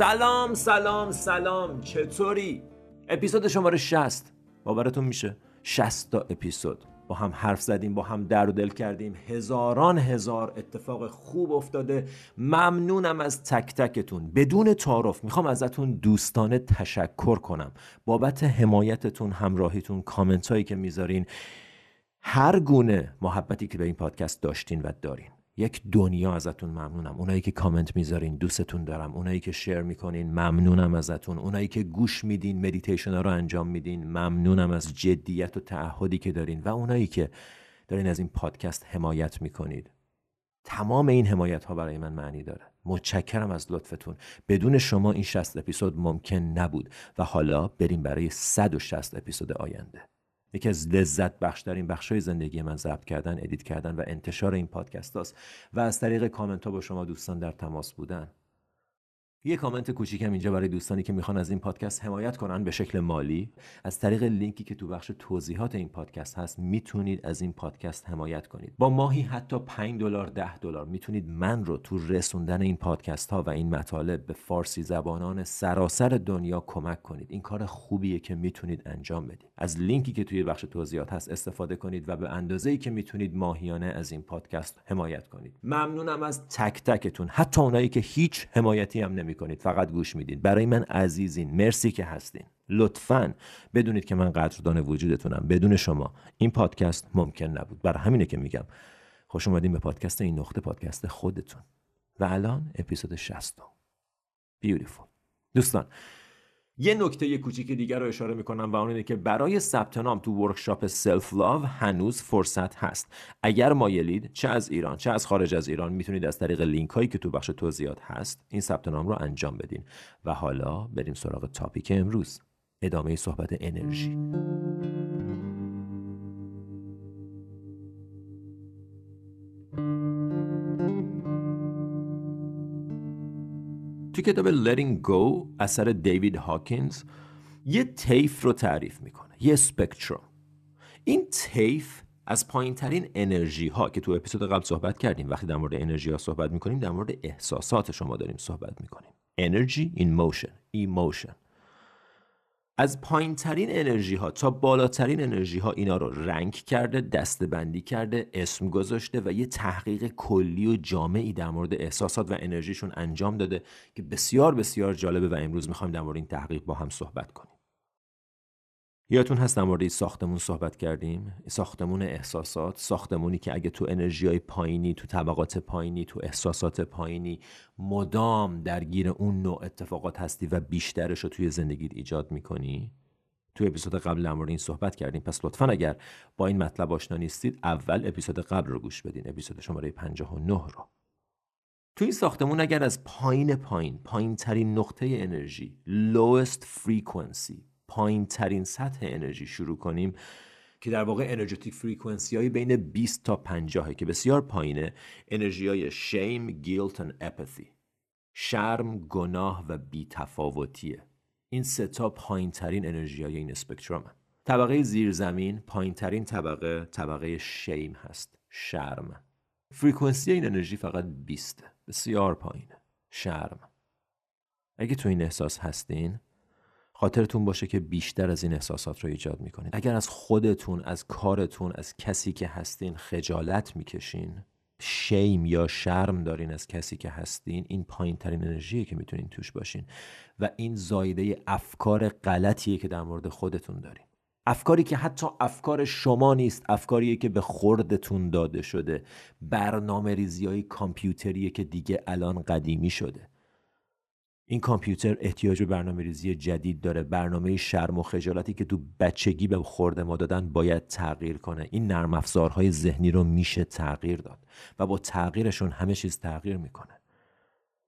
سلام سلام سلام. چطوری؟ اپیزود شماره 60 باورتون میشه 60 تا اپیزود. با هم حرف زدیم با هم در و دل کردیم. هزاران هزار اتفاق خوب افتاده. ممنونم از تک تکتون. بدون تعارف می‌خوام ازتون دوستانه تشکر کنم. بابت حمایتتون همراهیتون کامنت هایی که می‌ذارین هر گونه محبتی که به این پادکست داشتین و دارین. یک دنیا ازتون ممنونم. اونایی که کامنت می‌ذارین دوستتون دارم. اونایی که share می‌کنین ممنونم ازتون. اونایی که گوش میدین مدیتیشن رو انجام میدین ممنونم از جدیت و تعهدی که دارین. و اونایی که دارین از این پادکست حمایت می‌کنید. تمام این حمایت ها برای من معنی داره. متشکرم از لطفتون. بدون شما این 60 اپیزود ممکن نبود. و حالا بریم برای 160 اپیزود آینده. یکی از لذت بخشترین بخشای زندگی من ضبط کردن edit کردن و انتشار این پادکست هاست. و از طریق کامنت ها با شما دوستان در تماس بودن. یه کامنت کوچیکم اینجا برای دوستانی که می‌خوان از این پادکست حمایت کنن به شکل مالی. از طریق لینکی که تو بخش توضیحات این پادکست هست می‌تونید از این پادکست حمایت کنید. با ماهی حتی 5 دلار 10 دلار می‌تونید من رو تو رسوندن این پادکست ها و این مطالب به فارسی زبانان سراسر دنیا کمک کنید. این کار خوبیه که می‌تونید انجام بدید. از لینکی که توی بخش توضیحات هست استفاده کنید و به اندازه‌ای که می‌تونید ماهیانه از این پادکست حمایت کنید. ممنونم از تک تکتون. حتی اونایی که هیچ حمایتی هم نمی کنید فقط گوش میدین. برای من عزیزین مرسی که هستین. لطفا بدونید که من قدردان وجودتونم. بدون شما این پادکست ممکن نبود. برای همینه که میگم. خوش اومدین به پادکست این نقطه پادکست خودتون. و الان اپیزود 60 beautiful دوستان یه نکته کوچیک دیگر رو اشاره می‌کنم و اون اینه که برای ثبت نام تو workshop self love هنوز فرصت هست. اگر مایلید چه از ایران چه از خارج از ایران می‌تونید از طریق لینک هایی که تو بخش توضیحات هست این ثبت نام رو انجام بدین. و حالا بریم سراغ تاپیک امروز. ادامه صحبت انرژی. تو کتاب Letting Go اثر دیوید هاکینز یه تیف رو تعریف می‌کنه یه سپکتروم این تیف از پایین ترین انرژی ها که تو اپیزود قبل صحبت کردیم وقتی در مورد انرژی ها صحبت می‌کنیم در مورد احساسات شما داریم صحبت می‌کنیم. انرژی این motion emotion از پایین ترین انرژی ها تا بالاترین انرژی ها اینا رو رنگ کرده دسته بندی کرده اسم گذاشته و یه تحقیق کلی و جامعی در مورد احساسات و انرژیشون انجام داده که بسیار بسیار جالبه و امروز می‌خوایم در مورد این تحقیق با هم صحبت کنیم. یادتون هست در ساختمون صحبت کردیم؟ ساختمون احساسات ساختمونی که اگه تو انرژی پایینی تو طبقات پایینی تو احساسات پایینی مدام درگیر اون نوع اتفاقات هستی و بیشترش رو توی زندگیت ایجاد می‌کنی؟ تو اپیزود قبل در این صحبت کردیم. پس لطفا اگر با این مطلب آشنا نیستید اول اپیزود قبل رو گوش بدین. اپیزود شماره 59 رو. تو این ساختمون اگر از پایین پایین پایین ترین نقطه انرژی lowest frequency پایین ترین سطح انرژی شروع کنیم که در واقع انرژتیک فریکونسی های بین 20 تا 50 که بسیار پایینه انرژی های شیم، گیلت و اپاثی. شرم، گناه و بیتفاوتیه. این سه تا پایین ترین انرژی های این اسپکتروم هم. طبقه زیرزمین پایین ترین طبقه طبقه شیم هست. شرم. فریکونسی این انرژی فقط 20 بسیار پایینه. شرم. اگه تو این احساس هستین خاطرتون باشه که بیشتر از این احساسات رو ایجاد می‌کنید. اگر از خودتون از کارتون از کسی که هستین خجالت می‌کشین شیم یا شرم دارین از کسی که هستین این پایین ترین انرژیه که می‌تونین توش باشین و این زایده افکار غلطیه که در مورد خودتون دارین. افکاری که حتی افکار شما نیست افکاریه که به خوردتون داده شده برنامه ریزی کامپیوتریه که دیگه الان قدیمی شده. این کامپیوتر احتیاج به برنامه ریزی جدید داره. برنامه شرم و خجالتی که تو بچگی به خورده ما دادن باید تغییر کنه. این نرم افزارهای ذهنی رو میشه تغییر داد و با تغییرشون همه چیز تغییر می‌کنه.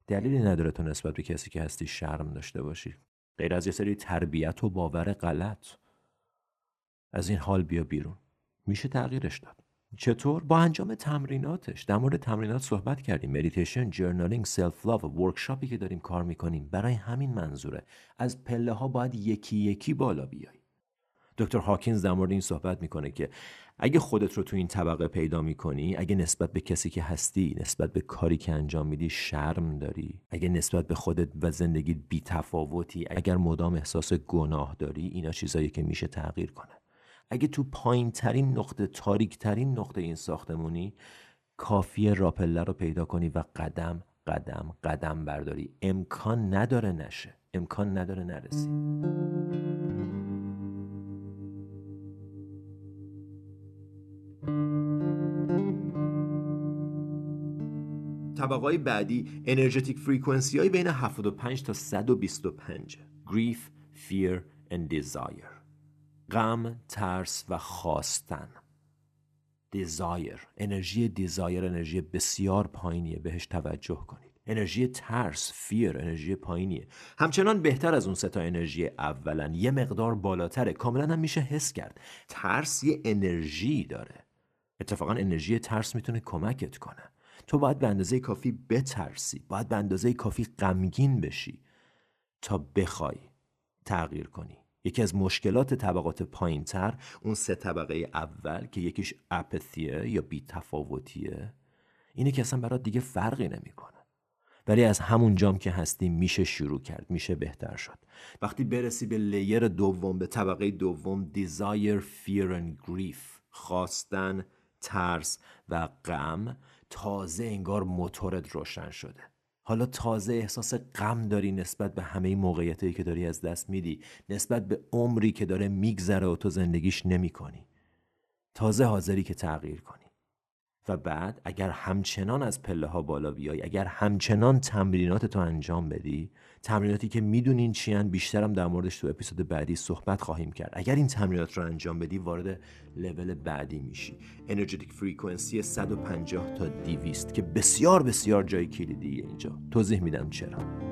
دلیلی نداره تو نسبت به کسی که هستی شرم داشته باشی. غیر از یه سری تربیت و باور غلط. از این حال بیا بیرون. میشه تغییرش داد. چطور؟ با انجام تمریناتش. در مورد تمرینات صحبت کردیم. مدیتیشن journaling self love workshop ی که داریم کار می‌کنیم برای همین منظوره. از پله ها باید یکی یکی بالا بیای. دکتر هاکینز در مورد این صحبت می‌کنه که اگه خودت رو تو این طبقه پیدا می‌کنی اگه نسبت به کسی که هستی نسبت به کاری که انجام میدی شرم داری. اگه نسبت به خودت و زندگی بی تفاوتی اگر مدام احساس گناه داری اینا چیزایی که میشه تغییر کنه. اگه تو پایین ترین نقطه تاریک ترین نقطه این ساختمونی کافی راپله رو پیدا کنی و قدم قدم قدم برداری. امکان نداره نشه. امکان نداره نرسی. طبقه بعدی energetic frequency های بین 75 تا 125 Grief, Fear and Desire. غم، ترس و خواستن. desire انرژی desire انرژی بسیار پایینیه. بهش توجه کنید. انرژی ترس fear انرژی پایینیه. همچنان بهتر از اون سه تا انرژی اولا. یه مقدار بالاتره. کاملا هم میشه حس کرد. ترس یه انرژی داره. اتفاقا انرژی ترس می‌تونه کمکت کنه. تو باید به اندازه کافی بترسی. باید به اندازه کافی غمگین بشی. تا بخوای تغییر کنی. یکی از مشکلات طبقات پایین تر اون سه طبقه اول که یکیش اپتیه یا بی تفاوتیه اینه که اصلا برات دیگه فرقی نمی‌کنه. ولی از همون جام که هستی میشه شروع کرد میشه بهتر شد. وقتی برسی به لیر دوم به طبقه دوم desire fear and grief خواستن ترس و غم تازه انگار موتورت روشن شده. حالا تازه احساس غم داری نسبت به همه موقعیتی که داری از دست میدی نسبت به عمری که داره میگذره و تو زندگیش نمی کنی. تازه حاضری که تغییر کنی و بعد اگر همچنان از پله ها بالا بیای اگر همچنان تمرینات تو انجام بدی تمریناتی که می‌دونین چیان بیشترم در موردش تو اپیزود بعدی صحبت خواهیم کرد. اگر این تمرینات رو انجام بدی وارد لول بعدی میشی. energetic frequency 150 تا 200 که بسیار بسیار جای کلیدیه اینجا. توضیح میدم چرا.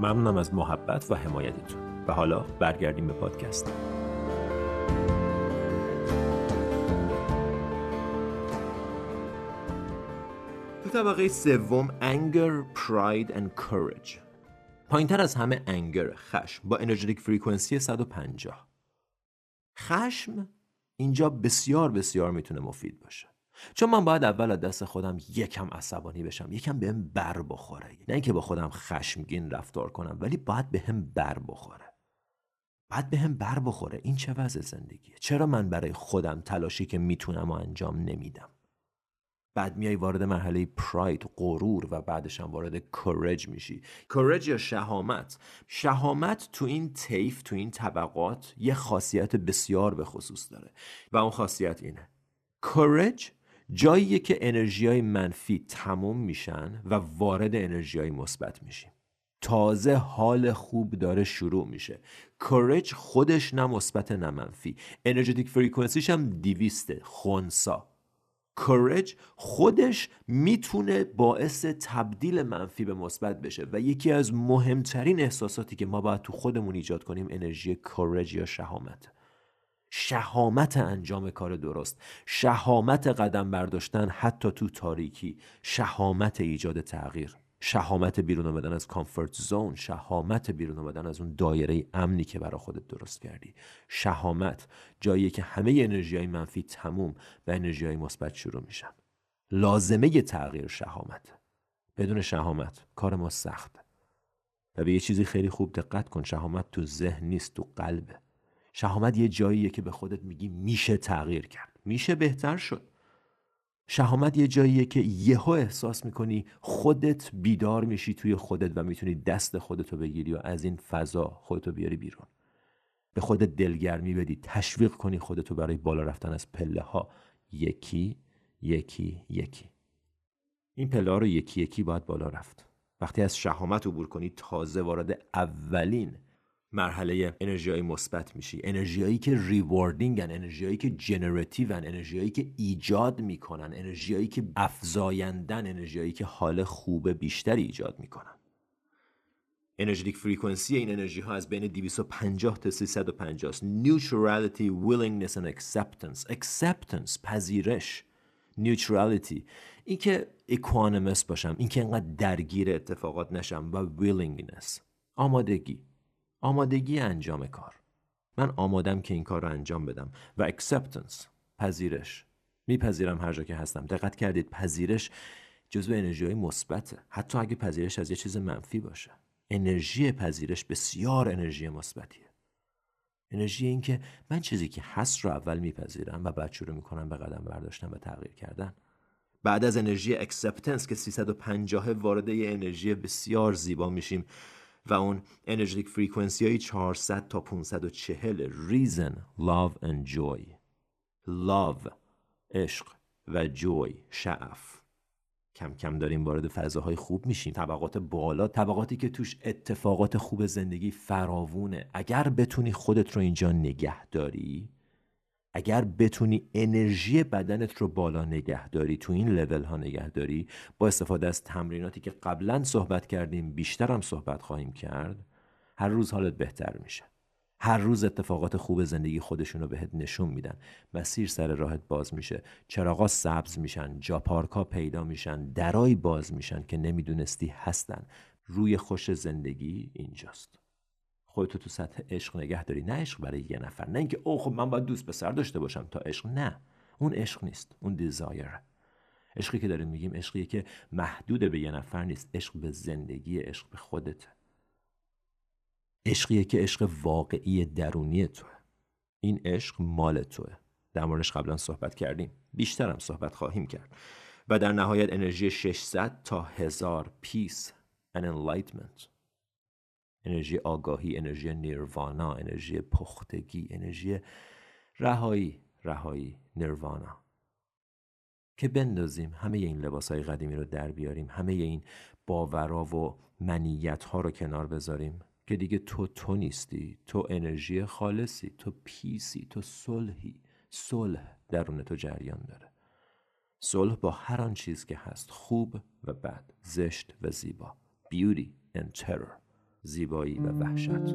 ممنونم از محبت و حمایتتون. و حالا برگردیم به پادکست. طبقه سوم anger, pride and courage پایینتر از همه انگر خشم با انرژیک فریکونسی 150 خشم اینجا بسیار بسیار می‌تونه مفید باشه چون من باید اول از دست خودم یکم عصبانی بشم یکم بهم بر بخوره. نه اینکه با خودم خشمگین رفتار کنم ولی باید بهم بر بخوره. باید بهم بر بخوره. این چه وضع زندگیه؟ چرا من برای خودم تلاشی که می‌تونم و انجام نمیدم؟ بعد میای وارد مرحله پراید غرور و بعدش هم وارد کورج میشی. کورج یا شهامت؟ شهامت تو این تیف تو این طبقات یه خاصیت بسیار به خصوص داره. و اون خاصیت اینه. کورج جاییه که انرژی های منفی تموم میشن و وارد انرژی های مثبت میشیم. تازه حال خوب داره شروع میشه. کورج خودش نه مثبت نه منفی. انرژتیک فریکونسیش هم دیویسته خونسا. کورج خودش می‌تونه باعث تبدیل منفی به مثبت بشه و یکی از مهمترین احساساتی که ما باید تو خودمون ایجاد کنیم انرژی کورج یا شهامت. شهامت انجام کار درست شهامت قدم برداشتن حتی تو تاریکی شهامت ایجاد تغییر شهامت بیرون آمدن از کامفورت زون شهامت بیرون آمدن از اون دایره امنی که برای خودت درست کردی. شهامت جایی که همه انرژی های منفی تموم و انرژی های مثبت شروع میشن. لازمه تغییر شهامت. بدون شهامت کار ما سخت و به یه چیزی خیلی خوب دقت کن شهامت تو ذهن نیست تو قلبه. شهامت یه جاییه که به خودت میگی میشه تغییر کرد. میشه بهتر شد. شهامت یه جاییه که یهو احساس می‌کنی خودت بیدار میشی توی خودت و می‌تونی دست خودتو بگیری و از این فضا خودتو بیاری بیرون. به خودت دلگرمی بدی تشویق کنی خودتو برای بالا رفتن از پله ها یکی یکی یکی. این پله ها رو یکی یکی باید بالا رفت. وقتی از شهامت عبور کنی تازه وارد اولین مرحله انرژی های مثبت میشی. انرژیایی که ریواردینگن انرژیایی که جنراتیون انرژیایی که ایجاد می‌کنن انرژیایی که افزایندن انرژیایی که حال خوب بیشتری ایجاد می‌کنن. انرژیتیک فریکونسی این انرژی ها از بین 250 تا 350 neutrality willingness and acceptance. Acceptance پذیرش. Neutrality اینکه اکوانمس باشم اینکه انقدر درگیر اتفاقات نشم و willingness. آمادگی. آمادگی انجام کار. من آمادم که این کار رو انجام بدم و acceptance پذیرش. میپذیرم هر جا که هستم. دقت کردید پذیرش جزو انرژی های مثبته. حتی اگه پذیرش از یه چیز منفی باشه. انرژی پذیرش بسیار انرژی مثبتیه. انرژی این که من چیزی که هست رو اول میپذیرم و بعد شروع می‌کنم به قدم برداشتن و تغییر کردن. بعد از انرژی acceptance که 350 وارد انرژی بسیار زیبا میشیم و اون انرژیک فریکونسی های 400 تا 540 reason, love and joy. Love عشق و joy شعف. کم کم داریم وارد فضاهای خوب میشیم. طبقات بالا طبقاتی که توش اتفاقات خوب زندگی فراوونه. اگر بتونی خودت رو اینجا نگه داری اگر بتونی انرژی بدنت رو بالا نگه داری تو این لول ها نگه داری با استفاده از تمریناتی که قبلا صحبت کردیم بیشتر هم صحبت خواهیم کرد هر روز حالت بهتر میشه. هر روز اتفاقات خوب زندگی خودشون رو بهت نشون میدن. مسیر سر راهت باز میشه. چراغا سبز میشن جا پارکا پیدا میشن درایی باز میشن که نمی‌دونستی هستن. روی خوش زندگی اینجاست. خودتو تو سطح عشق نگه داری. نه عشق برای یه نفر. نه اینکه او خب من باید دوست پسر داشته باشم تا عشق. نه اون عشق نیست. اون desire عشقی که داریم میگیم عشقیه که محدود به یه نفر نیست. عشق به زندگی عشق به خودت. عشقیه که عشق واقعی درونی توه این عشق مال توه. در موردش قبلا صحبت کردیم. بیشترم صحبت خواهیم کرد. و در نهایت انرژی 600 تا 1000 peace and enlightenment. انرژی آگاهی انرژی نیروانا انرژی پختگی انرژی رهایی رهایی نیروانا. که بندازیم همه این لباس های قدیمی رو در بیاریم همه این باورا و منیت ها رو کنار بذاریم که دیگه تو تو نیستی تو انرژی خالصی تو پیسی تو صلحی. صلح درون تو جریان داره. صلح با هر آن چیز که هست خوب و بد زشت و زیبا. Beauty and terror. زیبایی و وحشت.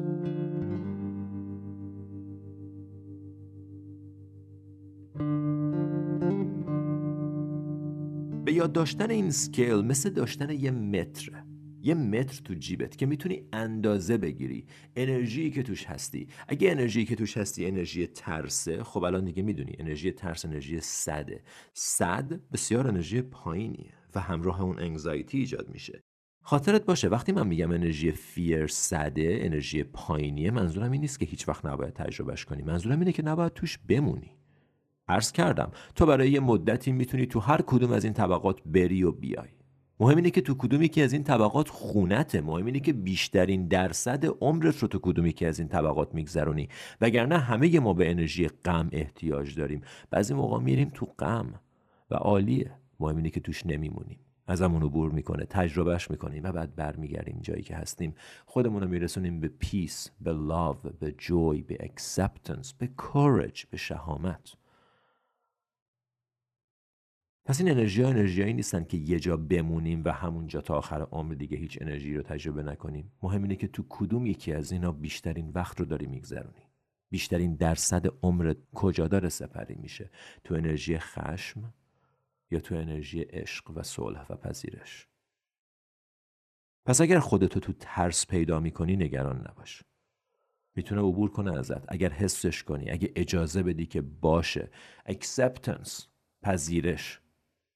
به یاد داشتن این scale مثل داشتن یه متر یه متر تو جیبت که می‌تونی اندازه بگیری انرژی که توش هستی. اگه انرژی که توش هستی انرژی ترسه خب الان دیگه می‌دونی انرژی ترس انرژی صده. صد بسیار انرژی پایینیه و همراه اون anxiety ایجاد میشه. خاطرت باشه. وقتی من میگم انرژی fear صده انرژی پایینیه منظورم این نیست که هیچ وقت نباید تجربهش کنی. منظورم اینه که نباید توش بمونی. عرض کردم تو برای یه مدتی می‌تونی تو هر کدوم از این طبقات بری و بیای. مهم اینه که تو کدوم یکی از این طبقات خونته مهم اینه که بیشترین درصد عمرت رو تو کدوم یکی از این طبقات میگذرونی. وگرنه همه ما به انرژی غم احتیاج داریم. بعضی موقع میریم تو غم و عالیه. مهم اینه که توش نمیمونیم. ازمون عبور می‌کنه تجربهش می‌کنیم و بعد برمیگردیم جایی که هستیم. خودمون رو میرسونیم به peace به love به joy به acceptance به courage به شهامت. پس این انرژی ها انرژی نیستن که یه جا بمونیم و همونجا تا آخر عمر دیگه هیچ انرژی رو تجربه نکنیم. مهم اینه که تو کدوم یکی از اینا بیشترین وقت رو داری میگذرونی. بیشترین درصد عمر کجا داره سپری میشه؟ تو انرژی خشم یا تو انرژی عشق و صلح و پذیرش. پس اگر خودتو تو ترس پیدا می‌کنی نگران نباش. می‌تونه عبور کنه ازت. اگر حسش کنی اگه اجازه بدی که باشه. Acceptance پذیرش.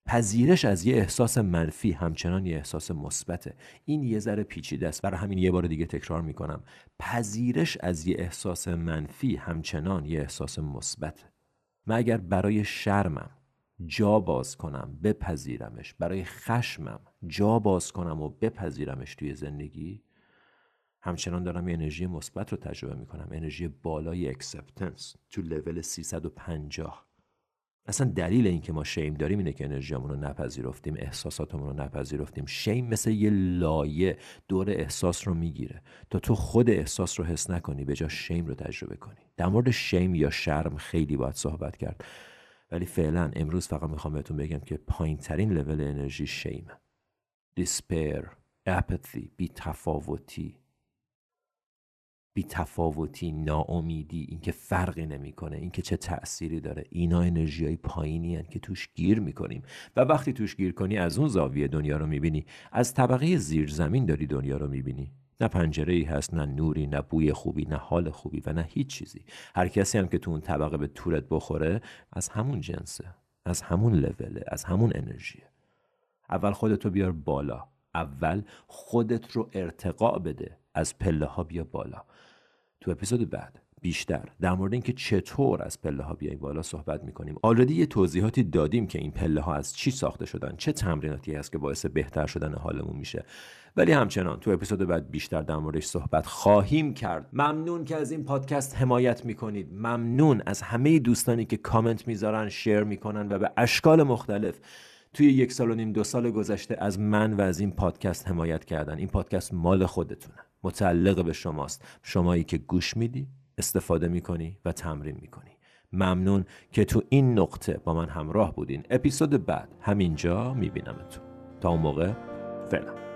پذیرش از یه احساس منفی همچنان یه احساس مثبته. این یه ذره پیچیده است. برای همین یه بار دیگه تکرار می‌کنم. پذیرش از یه احساس منفی همچنان یه احساس مثبته. من اگر برای شرمم جا باز کنم بپذیرمش. برای خشمم جا باز کنم و بپذیرمش توی زندگی. همچنان دارم انرژی مثبت رو تجربه می‌کنم. انرژی بالای acceptance تو لول 350 اصلا دلیل اینکه ما شیم داریم اینه که انرژیمون رو نپذیرفتیم احساساتمون رو نپذیرفتیم. شیم مثل یه لایه دور احساس رو می‌گیره. تا تو خود احساس رو حس نکنی به جا شیم رو تجربه کنی. در مورد شیم یا شرم خیلی باید صحبت کرد. ولی فعلا امروز فقط می‌خوام بهتون بگم که پایین ترین لول انرژی شیم. دیسپیر اپاتی بی تفاوتی بی تفاوتی ناامیدی اینکه فرقی نمی‌کنه اینکه چه تأثیری داره. اینا انرژی های پایینی هن که توش گیر می‌کنیم. و وقتی توش گیر کنی از اون زاویه دنیا رو می‌بینی. از طبقه زیر زمین داری دنیا رو می‌بینی. نه پنجره ای هست نه نوری نه بوی خوبی نه حال خوبی و نه هیچ چیزی. هر کسی هم که تو اون طبقه به تورت بخوره از همون جنسه از همون لوله از همون انرژیه. اول خودتو بیار بالا. اول خودت رو ارتقا بده. از پله ها بیا بالا. تو اپیزود بعد بیشتر. در مورد اینکه چطور از پله ها بیایم بالا صحبت می‌کنیم. آلردی یه توضیحاتی دادیم که این پله ها از چی ساخته شدن چه تمریناتی هست که باعث بهتر شدن حالمون میشه. ولی همچنان تو اپیزود بعد بیشتر در موردش صحبت خواهیم کرد. ممنون که از این پادکست حمایت می‌کنید. ممنون از همه دوستانی که کامنت می‌ذارن شیر می‌کنن و به اشکال مختلف توی یک سال و نیم دو سال گذشته از من و از این پادکست حمایت کردن. این پادکست مال خودتونه. متعلق به شماست. شمایی که گوش میدی استفاده می‌کنی و تمرین می‌کنی. ممنون که تو این نقطه با من همراه بودین. اپیزود بعد همینجا میبینمتون. تا اون موقع فعلا.